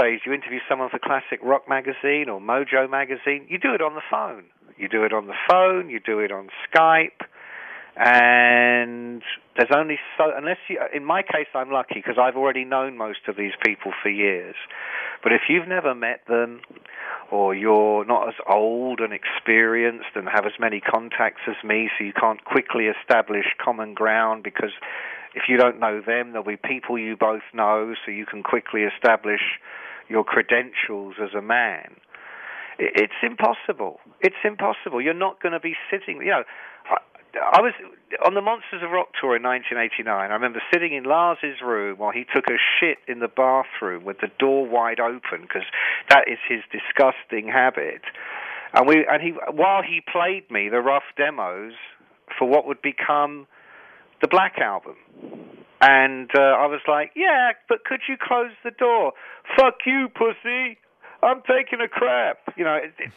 days, you interview someone for Classic Rock magazine or Mojo magazine, you do it on the phone. You do it on the phone. You do it on Skype. And there's only so, unless you, in my case, I'm lucky because I've already known most of these people for years. But if you've never met them, or you're not as old and experienced and have as many contacts as me, so you can't quickly establish common ground because if you don't know them, there'll be people you both know, so you can quickly establish your credentials as a man. It's impossible. It's impossible. You're not going to be sitting. You know, I, I was on the Monsters of Rock tour in 1989. I remember sitting in Lars's room while he took a shit in the bathroom with the door wide open because that is his disgusting habit. And we and he while he played me the rough demos for what would become the Black Album. And uh, I was like, yeah, but could you close the door? Fuck you, pussy. I'm taking a crap. You know, it, it,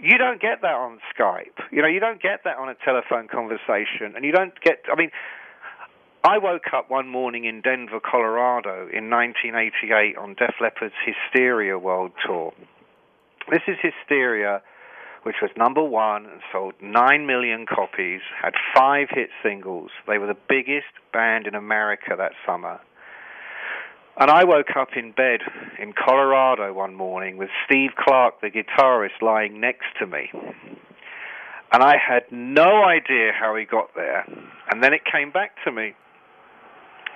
you don't get that on Skype. You know, you don't get that on a telephone conversation, and you don't get. I mean, I woke up one morning in Denver, Colorado, in 1988 on Def Leppard's Hysteria World Tour. This is Hysteria which was number one and sold 9 million copies, had five hit singles. They were the biggest band in America that summer. And I woke up in bed in Colorado one morning with Steve Clark, the guitarist, lying next to me. And I had no idea how he got there. And then it came back to me.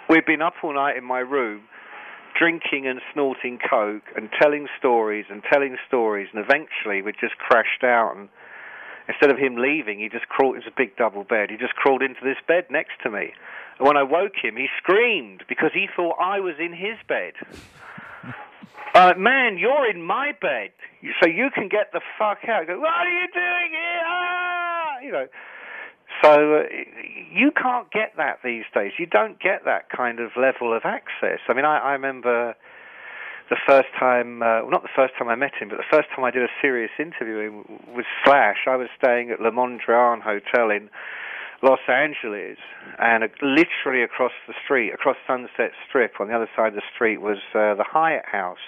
We'd been up all night in my room drinking and snorting coke and telling stories and telling stories, and eventually we just crashed out. And instead of him leaving, he just crawled. Was a big double bed. He just crawled into this bed next to me. And when I woke him, he screamed because he thought I was in his bed. Uh, man, you're in my bed, so you can get the fuck out. Go, what are you doing here? Ah! You know. So uh, you can't get that these days. You don't get that kind of level of access. I mean, I, I remember the first time, uh, well, not the first time I met him, but the first time I did a serious interview with Slash. I was staying at Le Mondrian Hotel in Los Angeles, and uh, literally across the street, across Sunset Strip, on the other side of the street was uh, the Hyatt House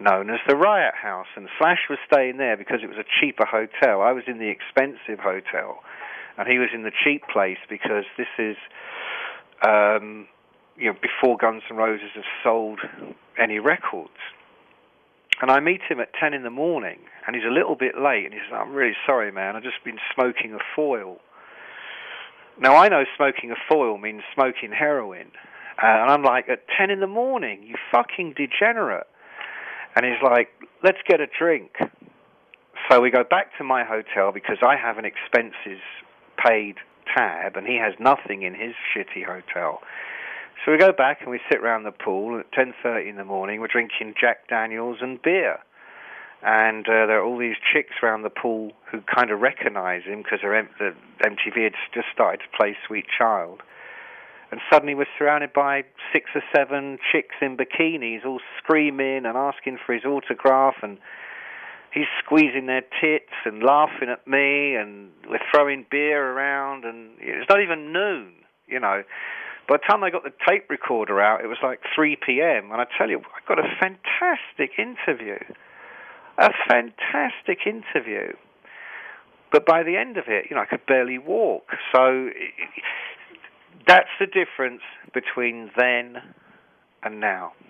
known as the Riot House, and Slash was staying there because it was a cheaper hotel. I was in the expensive hotel, and he was in the cheap place because this is, um, you know, before Guns N' Roses have sold any records. And I meet him at 10 in the morning, and he's a little bit late, and he says, I'm really sorry, man, I've just been smoking a foil. Now, I know smoking a foil means smoking heroin. Uh, and I'm like, at 10 in the morning, you fucking degenerate. And he's like, let's get a drink. So we go back to my hotel because I have an expenses paid tab, and he has nothing in his shitty hotel. So we go back and we sit around the pool at 10:30 in the morning. We're drinking Jack Daniels and beer, and uh, there are all these chicks around the pool who kind of recognize him because the MTV had just started to play Sweet Child. And suddenly we're surrounded by six or seven chicks in bikinis, all screaming and asking for his autograph and he's squeezing their tits and laughing at me, and we're throwing beer around, and it's not even noon, you know. By the time I got the tape recorder out, it was like 3 p.m., and I tell you, I got a fantastic interview. A fantastic interview. But by the end of it, you know, I could barely walk. So that's the difference between then and now.